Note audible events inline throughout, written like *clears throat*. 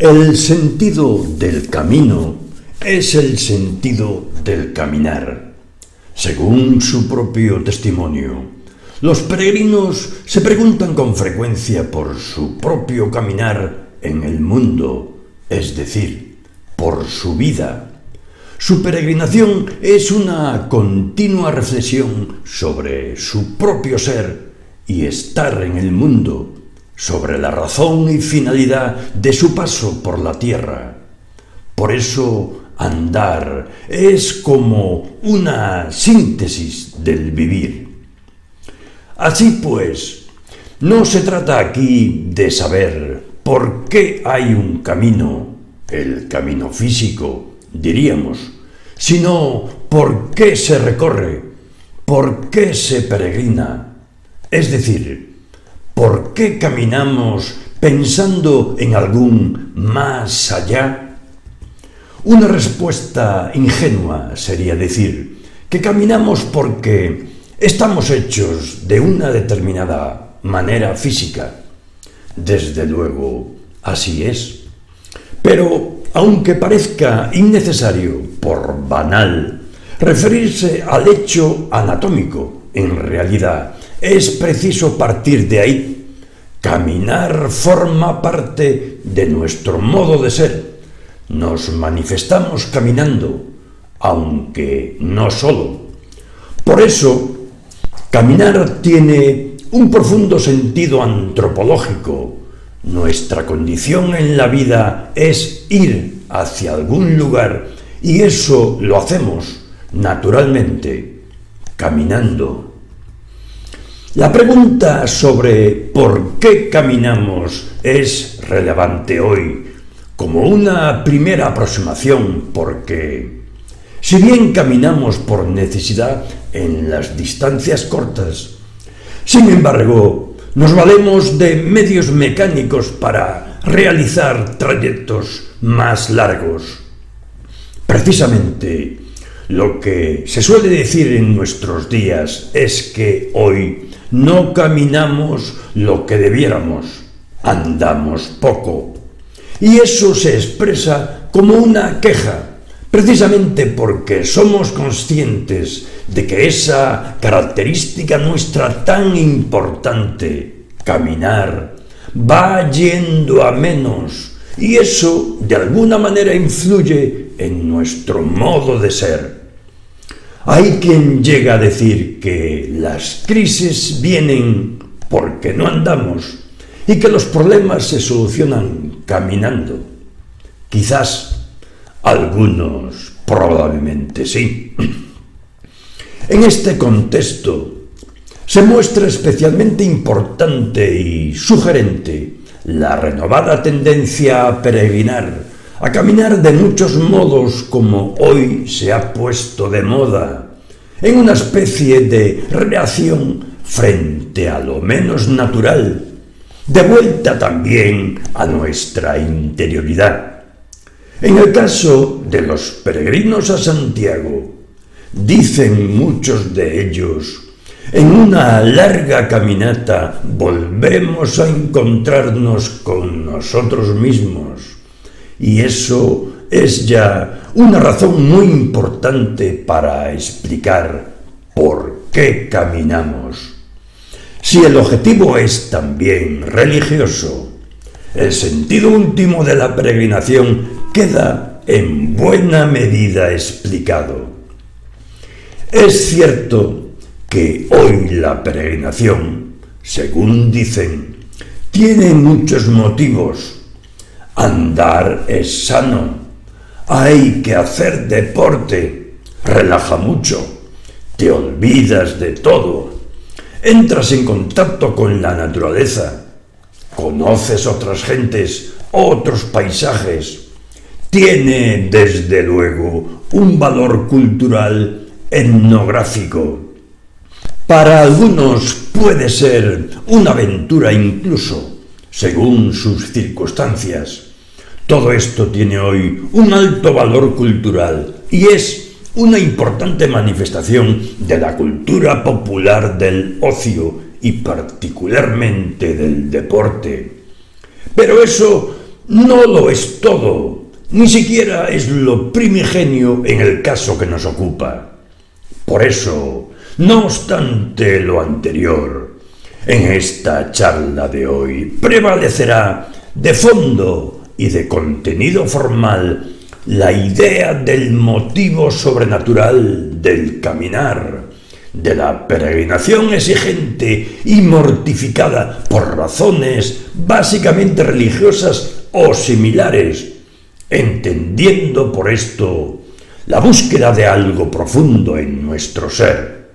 El sentido del camino es el sentido del caminar. Según su propio testimonio, los peregrinos se preguntan con frecuencia por su propio caminar en el mundo, es decir, por su vida. Su peregrinación es una continua reflexión sobre su propio ser y estar en el mundo sobre la razón y finalidad de su paso por la tierra. Por eso andar es como una síntesis del vivir. Así pues, no se trata aquí de saber por qué hay un camino, el camino físico, diríamos, sino por qué se recorre, por qué se peregrina, es decir, ¿Por qué caminamos pensando en algún más allá? Una respuesta ingenua sería decir que caminamos porque estamos hechos de una determinada manera física. Desde luego, así es. Pero, aunque parezca innecesario, por banal, referirse al hecho anatómico, en realidad es preciso partir de ahí. Caminar forma parte de nuestro modo de ser. Nos manifestamos caminando, aunque no solo. Por eso, caminar tiene un profundo sentido antropológico. Nuestra condición en la vida es ir hacia algún lugar y eso lo hacemos naturalmente, caminando. La pregunta sobre por qué caminamos es relevante hoy como una primera aproximación porque si bien caminamos por necesidad en las distancias cortas, sin embargo nos valemos de medios mecánicos para realizar trayectos más largos. Precisamente lo que se suele decir en nuestros días es que hoy no caminamos lo que debiéramos, andamos poco. Y eso se expresa como una queja, precisamente porque somos conscientes de que esa característica nuestra tan importante, caminar, va yendo a menos y eso de alguna manera influye en nuestro modo de ser. Hay quien llega a decir que las crisis vienen porque no andamos y que los problemas se solucionan caminando. Quizás algunos probablemente sí. *clears throat* En este contexto se muestra especialmente importante y sugerente la renovada tendencia a peregrinar a caminar de muchos modos como hoy se ha puesto de moda, en una especie de reacción frente a lo menos natural, de vuelta también a nuestra interioridad. En el caso de los peregrinos a Santiago, dicen muchos de ellos, en una larga caminata volvemos a encontrarnos con nosotros mismos y eso es ya una razón muy importante para explicar por qué caminamos. Si el objetivo es también religioso, el sentido último de la peregrinación queda en buena medida explicado. Es cierto que hoy la peregrinación, según dicen, tiene muchos motivos Andar es sano. Hay que hacer deporte. Relaja mucho. Te olvidas de todo. Entras en contacto con la naturaleza. Conoces otras gentes, otros paisajes. Tiene, desde luego, un valor cultural etnográfico. Para algunos puede ser una aventura incluso según sus circunstancias. Todo esto tiene hoy un alto valor cultural y es una importante manifestación de la cultura popular del ocio y particularmente del deporte. Pero eso no lo es todo, ni siquiera es lo primigenio en el caso que nos ocupa. Por eso, no obstante lo anterior, en esta charla de hoy prevalecerá de fondo y de contenido formal la idea del motivo sobrenatural del caminar, de la peregrinación exigente y mortificada por razones básicamente religiosas o similares, entendiendo por esto la búsqueda de algo profundo en nuestro ser.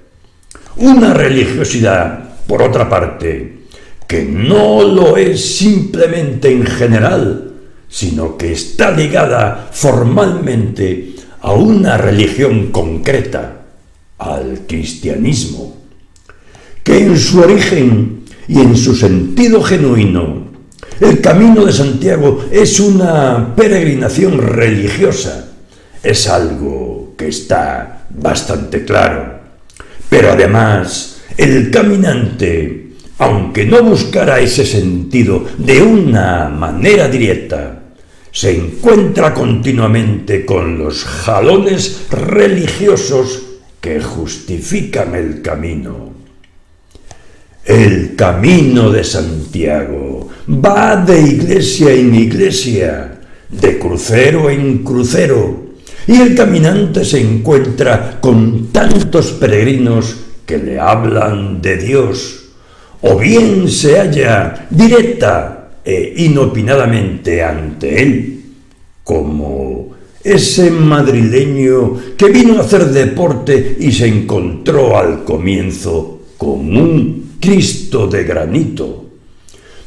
Una religiosidad, por otra parte, que no lo es simplemente en general, sino que está ligada formalmente a una religión concreta, al cristianismo, que en su origen y en su sentido genuino, el camino de Santiago es una peregrinación religiosa, es algo que está bastante claro. Pero además, el caminante, aunque no buscara ese sentido de una manera directa, se encuentra continuamente con los jalones religiosos que justifican el camino. El camino de Santiago va de iglesia en iglesia, de crucero en crucero, y el caminante se encuentra con tantos peregrinos que le hablan de Dios, o bien se halla directa e inopinadamente ante él, como ese madrileño que vino a hacer deporte y se encontró al comienzo con un Cristo de granito.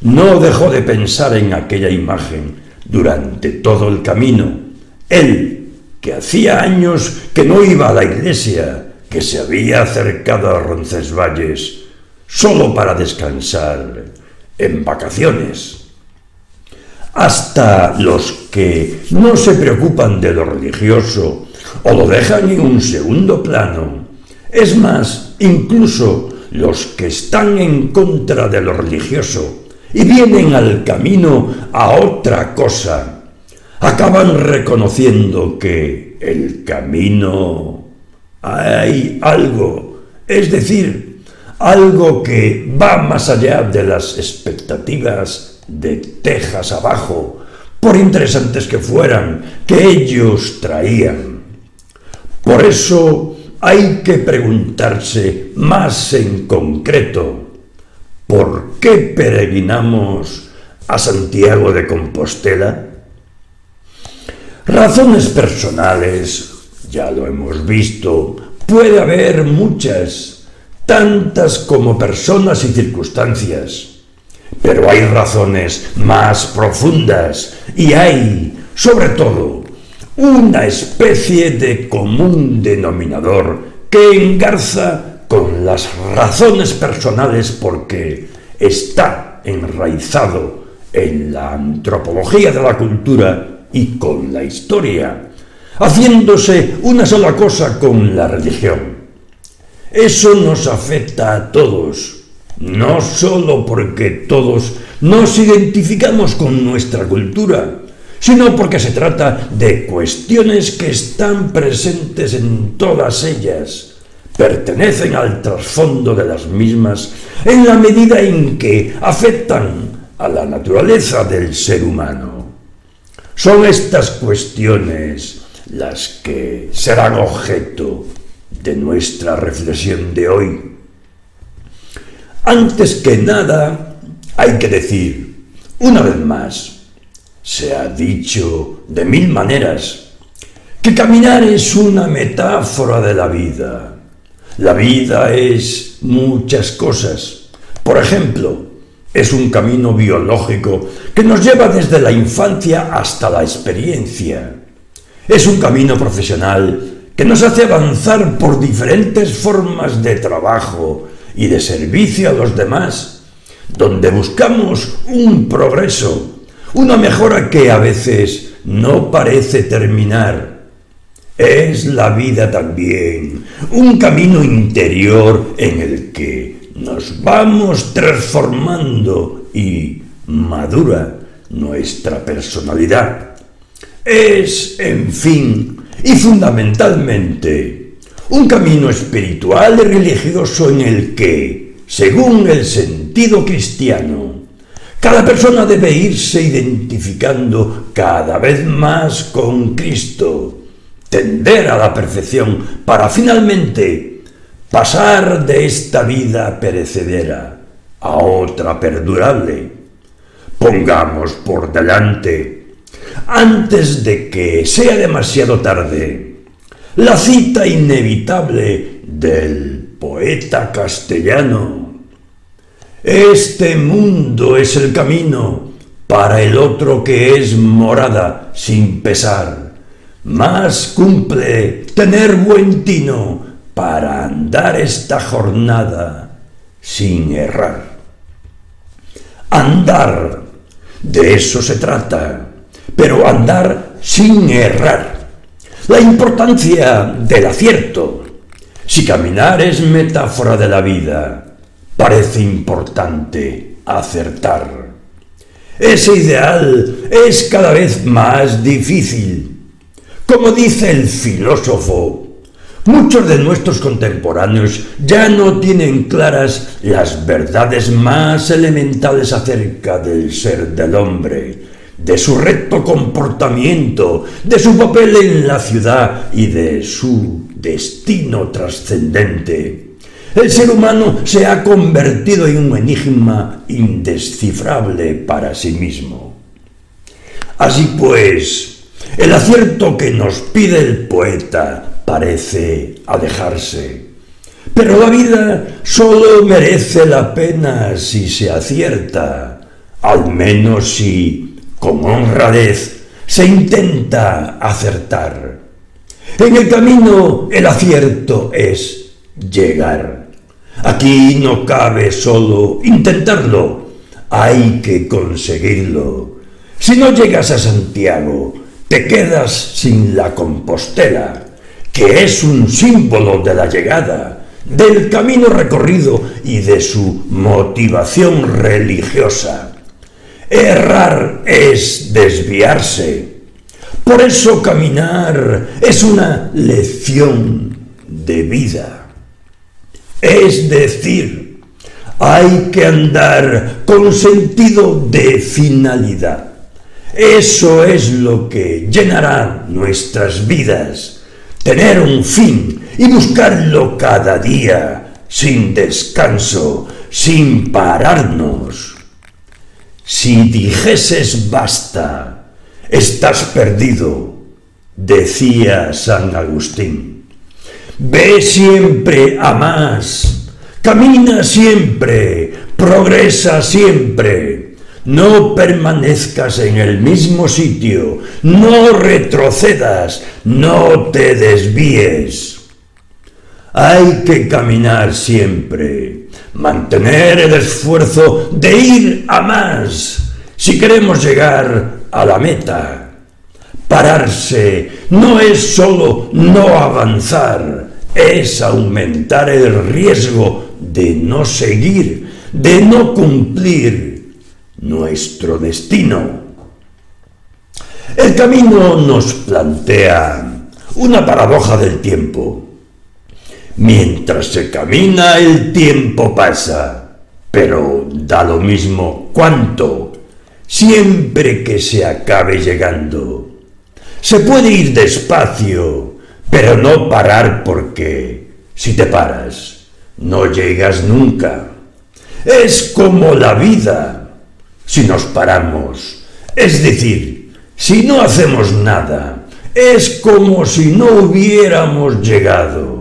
No dejó de pensar en aquella imagen durante todo el camino. Él, que hacía años que no iba a la iglesia, que se había acercado a Roncesvalles solo para descansar en vacaciones hasta los que no se preocupan de lo religioso o lo dejan en un segundo plano. Es más, incluso los que están en contra de lo religioso y vienen al camino a otra cosa, acaban reconociendo que el camino hay algo, es decir, algo que va más allá de las expectativas de tejas abajo, por interesantes que fueran, que ellos traían. Por eso hay que preguntarse más en concreto, ¿por qué peregrinamos a Santiago de Compostela? Razones personales, ya lo hemos visto, puede haber muchas, tantas como personas y circunstancias. Pero hay razones más profundas y hay, sobre todo, una especie de común denominador que engarza con las razones personales porque está enraizado en la antropología de la cultura y con la historia, haciéndose una sola cosa con la religión. Eso nos afecta a todos, no solo porque todos nos identificamos con nuestra cultura, sino porque se trata de cuestiones que están presentes en todas ellas, pertenecen al trasfondo de las mismas en la medida en que afectan a la naturaleza del ser humano. Son estas cuestiones las que serán objeto de nuestra reflexión de hoy. Antes que nada, hay que decir, una vez más, se ha dicho de mil maneras, que caminar es una metáfora de la vida. La vida es muchas cosas. Por ejemplo, es un camino biológico que nos lleva desde la infancia hasta la experiencia. Es un camino profesional que nos hace avanzar por diferentes formas de trabajo, y de servicio a los demás, donde buscamos un progreso, una mejora que a veces no parece terminar. Es la vida también, un camino interior en el que nos vamos transformando y madura nuestra personalidad. Es, en fin, y fundamentalmente, un camino espiritual y religioso en el que, según el sentido cristiano, cada persona debe irse identificando cada vez más con Cristo, tender a la perfección para finalmente pasar de esta vida perecedera a otra perdurable. Pongamos por delante, antes de que sea demasiado tarde, la cita inevitable del poeta castellano este mundo es el camino para el otro que es morada sin pesar. Más cumple tener buen tino para andar esta jornada sin errar. Andar, de eso se trata, pero andar sin errar. La importancia del acierto. Si caminar es metáfora de la vida, parece importante acertar. Ese ideal es cada vez más difícil. Como dice el filósofo, muchos de nuestros contemporáneos ya no tienen claras las verdades más elementales acerca del ser del hombre, de su recto comportamiento, de su papel en la ciudad y de su destino trascendente. El ser humano se ha convertido en un enigma indescifrable para sí mismo. Así pues, el acierto que nos pide el poeta parece alejarse. Pero la vida solo merece la pena si se acierta, al menos si, con honradez, se intenta acertar. En el camino el acierto es llegar. Aquí no cabe solo intentarlo, hay que conseguirlo. Si no llegas a Santiago, te quedas sin la Compostela, que es un símbolo de la llegada, del camino recorrido y de su motivación religiosa. Errar es desviarse. Por eso caminar es una lección de vida. Es decir, hay que andar con sentido de finalidad. Eso es lo que llenará nuestras vidas, tener un fin y buscarlo cada día, sin descanso, sin pararnos. Si dijeses basta, estás perdido, decía San Agustín. Ve siempre a más, camina siempre, progresa siempre. No permanezcas en el mismo sitio, no retrocedas, no te desvíes. Hay que caminar siempre, mantener el esfuerzo de ir a más si queremos llegar a la meta. Pararse no es solo no avanzar, es aumentar el riesgo de no seguir, de no cumplir nuestro destino. El camino nos plantea una paradoja del tiempo. Mientras se camina el tiempo pasa, pero da lo mismo cuánto, siempre que se acabe llegando. Se puede ir despacio, pero no parar porque si te paras no llegas nunca. Es como la vida si nos paramos. Es decir, si no hacemos nada, es como si no hubiéramos llegado.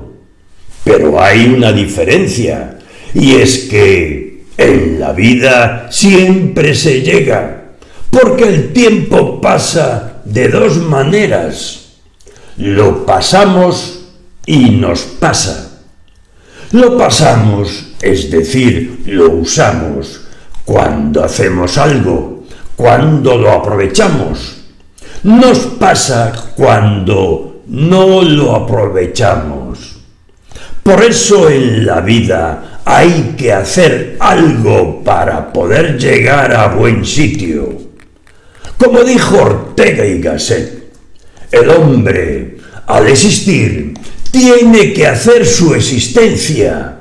Pero hay una diferencia, y es que en la vida siempre se llega, porque el tiempo pasa de dos maneras lo pasamos y nos pasa. Lo pasamos, es decir, lo usamos cuando hacemos algo, cuando lo aprovechamos. Nos pasa cuando no lo aprovechamos. Por eso en la vida hay que hacer algo para poder llegar a buen sitio. Como dijo Ortega y Gasset, el hombre, al existir, tiene que hacer su existencia,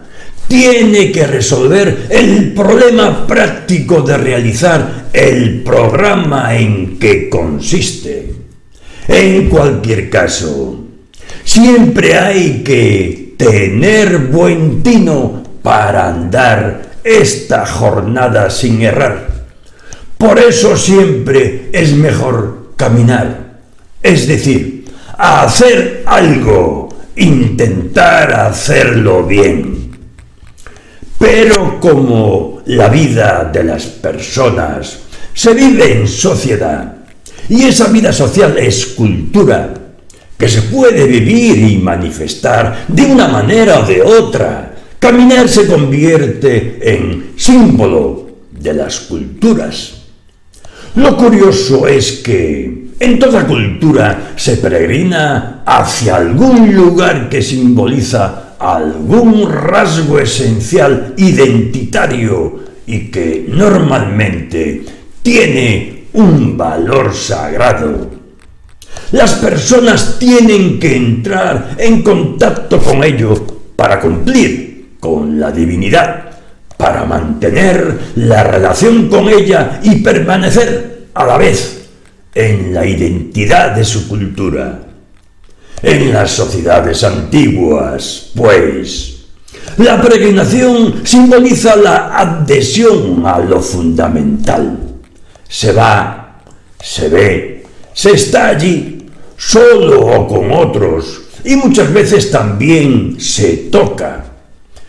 tiene que resolver el problema práctico de realizar el programa en que consiste. En cualquier caso, siempre hay que tener buen tino para andar esta jornada sin errar. Por eso siempre es mejor caminar, es decir, hacer algo, intentar hacerlo bien. Pero como la vida de las personas se vive en sociedad, y esa vida social es cultura, que se puede vivir y manifestar de una manera o de otra, caminar se convierte en símbolo de las culturas. Lo curioso es que en toda cultura se peregrina hacia algún lugar que simboliza algún rasgo esencial identitario y que normalmente tiene un valor sagrado. Las personas tienen que entrar en contacto con ello para cumplir con la divinidad para mantener la relación con ella y permanecer a la vez en la identidad de su cultura. En las sociedades antiguas, pues, la peregrinación simboliza la adhesión a lo fundamental. Se va, se ve, se está allí, solo o con otros, y muchas veces también se toca.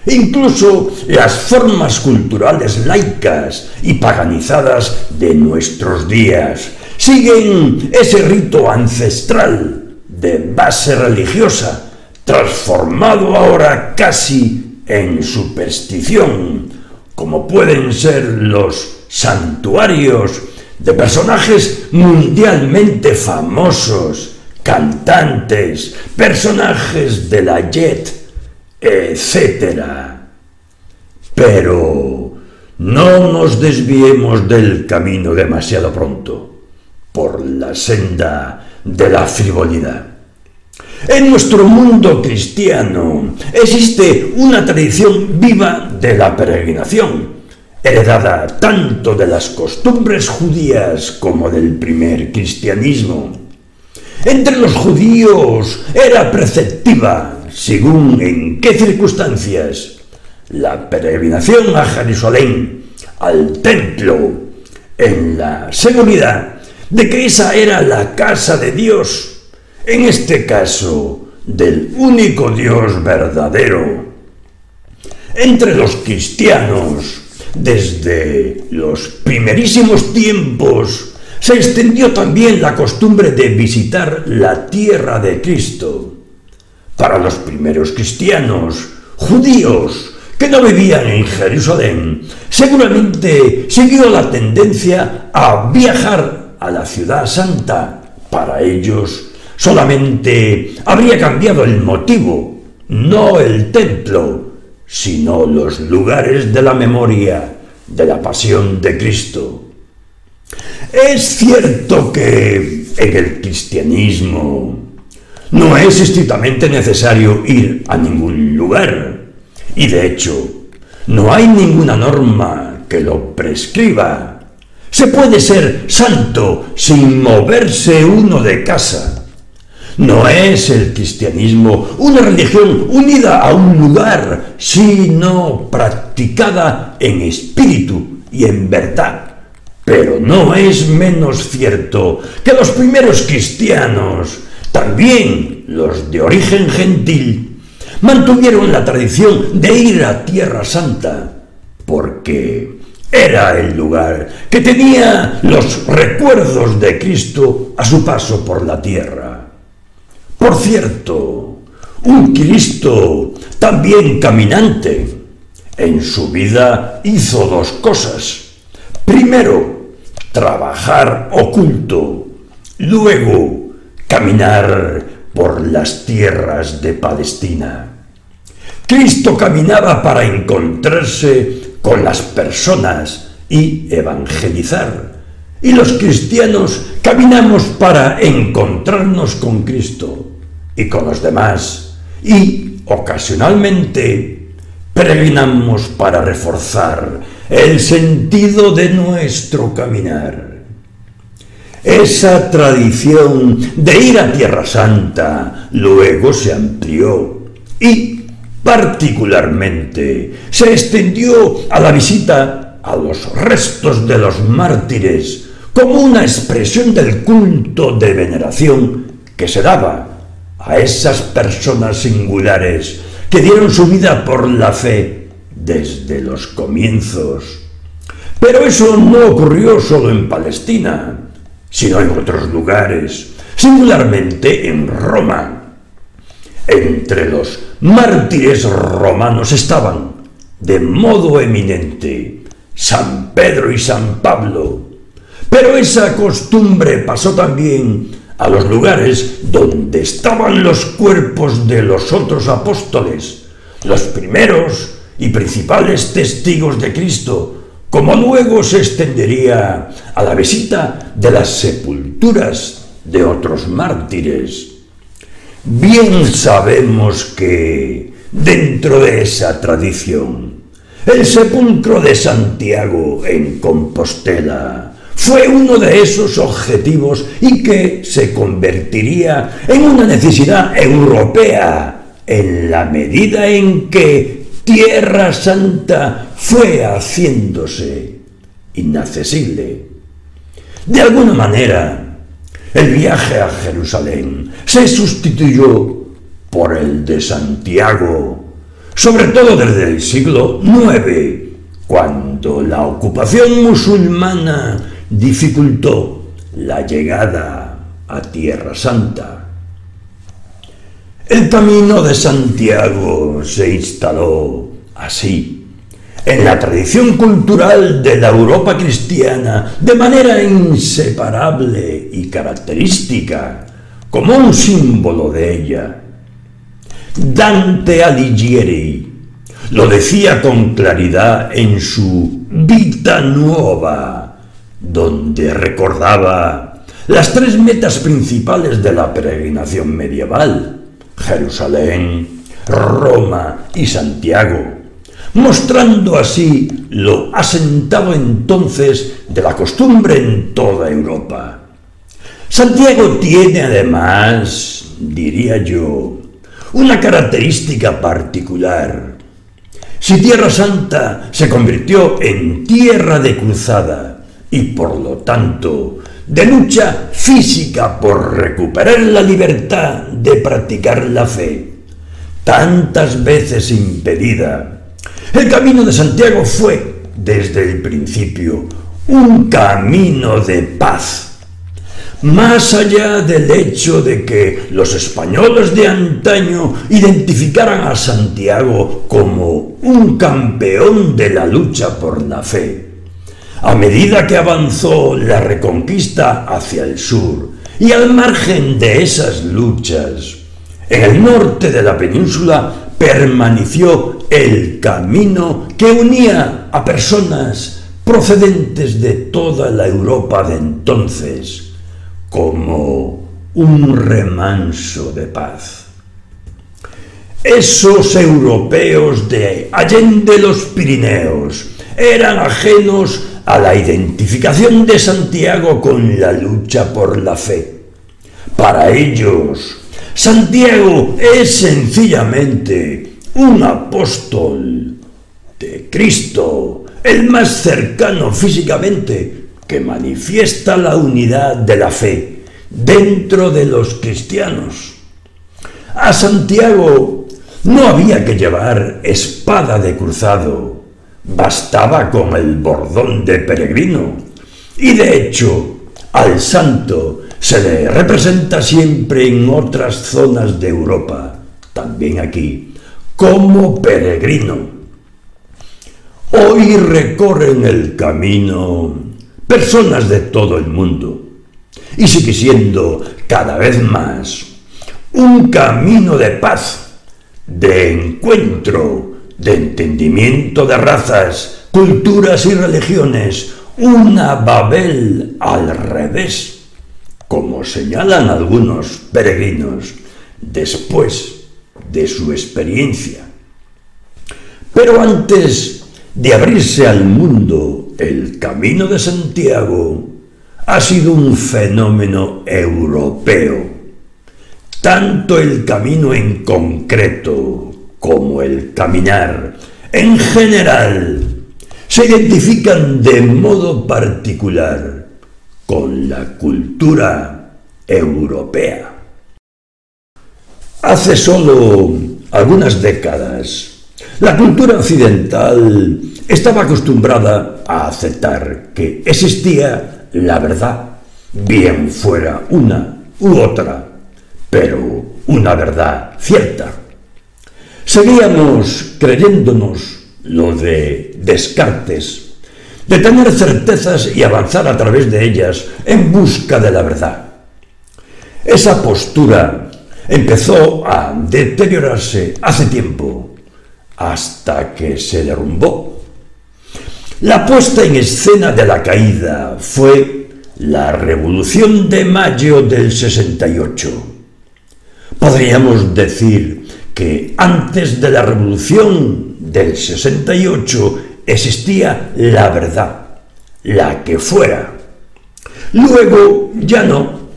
Incluso las formas culturales laicas y paganizadas de nuestros días siguen ese rito ancestral de base religiosa, transformado ahora casi en superstición, como pueden ser los santuarios de personajes mundialmente famosos, cantantes, personajes de la jet etcétera. Pero no nos desviemos del camino demasiado pronto por la senda de la frivolidad. En nuestro mundo cristiano existe una tradición viva de la peregrinación, heredada tanto de las costumbres judías como del primer cristianismo. Entre los judíos era preceptiva según en qué circunstancias, la peregrinación a Jerusalén, al templo, en la seguridad de que esa era la casa de Dios, en este caso del único Dios verdadero. Entre los cristianos, desde los primerísimos tiempos, se extendió también la costumbre de visitar la tierra de Cristo para los primeros cristianos, judíos, que no vivían en Jerusalén, seguramente siguió la tendencia a viajar a la ciudad santa. Para ellos solamente habría cambiado el motivo, no el templo, sino los lugares de la memoria de la pasión de Cristo. Es cierto que en el cristianismo no es estrictamente necesario ir a ningún lugar. Y de hecho, no hay ninguna norma que lo prescriba. Se puede ser santo sin moverse uno de casa. No es el cristianismo una religión unida a un lugar, sino practicada en espíritu y en verdad. Pero no es menos cierto que los primeros cristianos también los de origen gentil mantuvieron la tradición de ir a Tierra Santa, porque era el lugar que tenía los recuerdos de Cristo a su paso por la tierra. Por cierto, un Cristo también caminante, en su vida hizo dos cosas. Primero, trabajar oculto. Luego, caminar por las tierras de Palestina. Cristo caminaba para encontrarse con las personas y evangelizar. Y los cristianos caminamos para encontrarnos con Cristo y con los demás. Y ocasionalmente peregrinamos para reforzar el sentido de nuestro caminar. Esa tradición de ir a Tierra Santa luego se amplió y particularmente se extendió a la visita a los restos de los mártires como una expresión del culto de veneración que se daba a esas personas singulares que dieron su vida por la fe desde los comienzos. Pero eso no ocurrió solo en Palestina, sino en otros lugares, singularmente en Roma. Entre los mártires romanos estaban, de modo eminente, San Pedro y San Pablo, pero esa costumbre pasó también a los lugares donde estaban los cuerpos de los otros apóstoles, los primeros y principales testigos de Cristo, como luego se extendería a la visita de las sepulturas de otros mártires. Bien sabemos que, dentro de esa tradición, el sepulcro de Santiago en Compostela fue uno de esos objetivos y que se convertiría en una necesidad europea en la medida en que Tierra Santa fue haciéndose inaccesible. De alguna manera, el viaje a Jerusalén se sustituyó por el de Santiago, sobre todo desde el siglo IX, cuando la ocupación musulmana dificultó la llegada a Tierra Santa. El camino de Santiago se instaló así en la tradición cultural de la Europa cristiana de manera inseparable y característica, como un símbolo de ella. Dante Alighieri lo decía con claridad en su Vita Nuova, donde recordaba las tres metas principales de la peregrinación medieval, Jerusalén, Roma y Santiago, mostrando así lo asentado entonces de la costumbre en toda Europa. Santiago tiene además, diría yo, una característica particular. Si Tierra Santa se convirtió en tierra de cruzada, y por lo tanto de lucha física por recuperar la libertad de practicar la fe, tantas veces impedida. El camino de Santiago fue, desde el principio, un camino de paz. Más allá del hecho de que los españoles de antaño identificaran a Santiago como un campeón de la lucha por la fe, a medida que avanzó la reconquista hacia el sur y al margen de esas luchas, en el norte de la península permaneció el camino que unía a personas procedentes de toda la Europa de entonces como un remanso de paz. Esos europeos de Allende los Pirineos eran ajenos a la identificación de Santiago con la lucha por la fe. Para ellos, Santiago es sencillamente un apóstol de Cristo, el más cercano físicamente, que manifiesta la unidad de la fe dentro de los cristianos. A Santiago no había que llevar espada de cruzado, Bastaba con el bordón de peregrino. Y de hecho, al santo se le representa siempre en otras zonas de Europa, también aquí, como peregrino. Hoy recorren el camino personas de todo el mundo y sigue siendo cada vez más un camino de paz, de encuentro, de entendimiento de razas, culturas y religiones, una Babel al revés, como señalan algunos peregrinos después de su experiencia. Pero antes de abrirse al mundo, el camino de Santiago ha sido un fenómeno europeo. Tanto el camino en concreto como el caminar en general se identifican de modo particular con la cultura europea. Hace solo algunas décadas, la cultura occidental estaba acostumbrada a aceptar que existía la verdad, bien fuera una u otra, pero una verdad cierta. Seguíamos creyéndonos lo de Descartes, de tener certezas y avanzar a través de ellas en busca de la verdad. Esa postura empezó a deteriorarse hace tiempo, hasta que se derrumbó la puesta en escena de la caída fue la Revolución de Mayo del 68. Podríamos decir que antes de la Revolución del 68 existía la verdad, la que fuera. Luego ya no.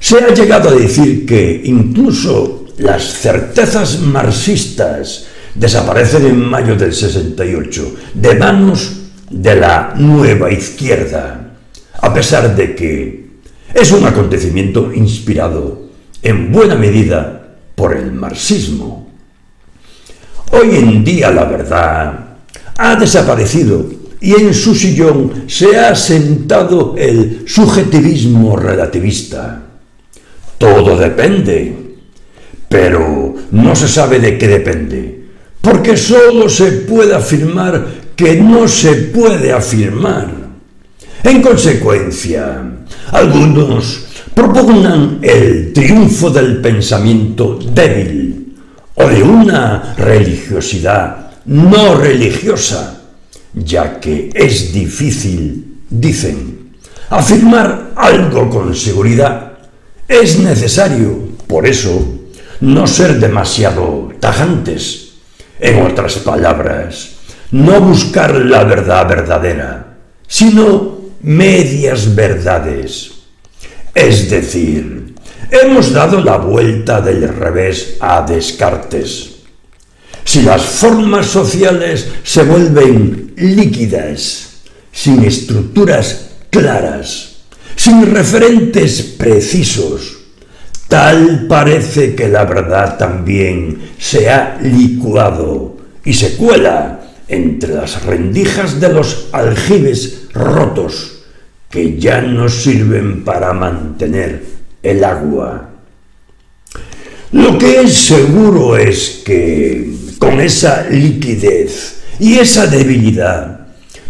Se ha llegado a decir que incluso las certezas marxistas desaparecen en mayo del 68 de manos de la nueva izquierda, a pesar de que es un acontecimiento inspirado en buena medida por el marxismo. Hoy en día la verdad ha desaparecido y en su sillón se ha sentado el subjetivismo relativista. Todo depende, pero no se sabe de qué depende porque solo se puede afirmar que no se puede afirmar. En consecuencia, algunos propugnan el triunfo del pensamiento débil o de una religiosidad no religiosa, ya que es difícil, dicen, afirmar algo con seguridad. Es necesario, por eso, no ser demasiado tajantes en otras palabras, no buscar la verdad verdadera, sino medias verdades. Es decir, hemos dado la vuelta del revés a Descartes. Si las formas sociales se vuelven líquidas, sin estructuras claras, sin referentes precisos, Tal parece que la verdad también se ha licuado y se cuela entre las rendijas de los aljibes rotos que ya no sirven para mantener el agua. Lo que es seguro es que con esa liquidez y esa debilidad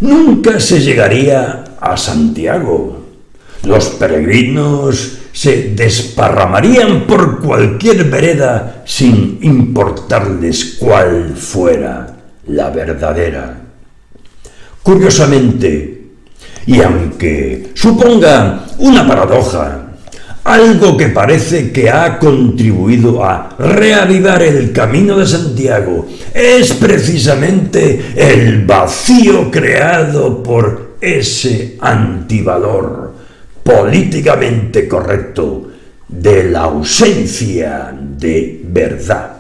nunca se llegaría a Santiago. Los peregrinos se desparramarían por cualquier vereda sin importarles cuál fuera la verdadera. Curiosamente, y aunque suponga una paradoja, algo que parece que ha contribuido a reavivar el camino de Santiago es precisamente el vacío creado por ese antivalor políticamente correcto de la ausencia de verdad.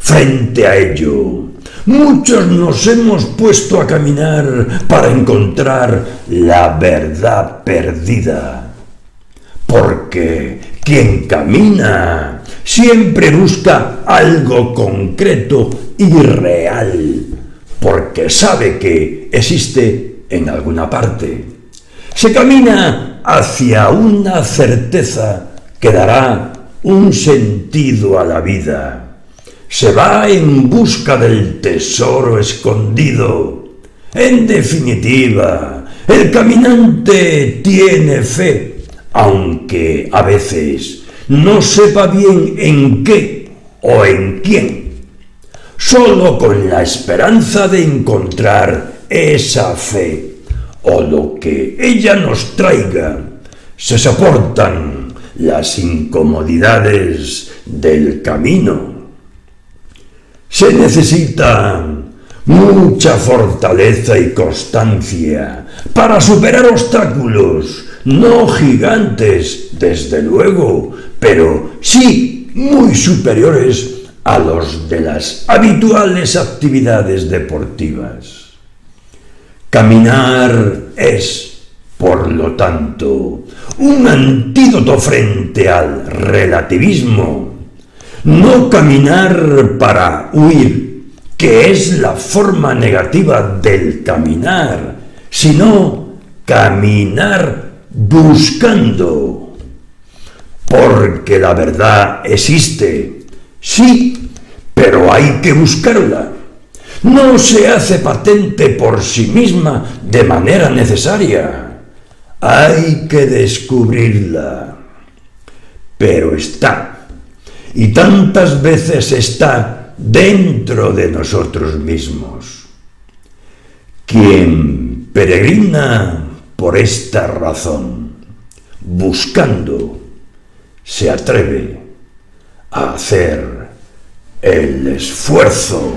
Frente a ello, muchos nos hemos puesto a caminar para encontrar la verdad perdida. Porque quien camina siempre busca algo concreto y real, porque sabe que existe en alguna parte. Se camina hacia una certeza que dará un sentido a la vida. Se va en busca del tesoro escondido. En definitiva, el caminante tiene fe, aunque a veces no sepa bien en qué o en quién. Solo con la esperanza de encontrar esa fe o lo que ella nos traiga, se soportan las incomodidades del camino. Se necesita mucha fortaleza y constancia para superar obstáculos, no gigantes, desde luego, pero sí muy superiores a los de las habituales actividades deportivas. Caminar es, por lo tanto, un antídoto frente al relativismo. No caminar para huir, que es la forma negativa del caminar, sino caminar buscando, porque la verdad existe, sí, pero hay que buscarla. No se hace patente por sí misma de manera necesaria. Hay que descubrirla. Pero está. Y tantas veces está dentro de nosotros mismos. Quien peregrina por esta razón, buscando, se atreve a hacer el esfuerzo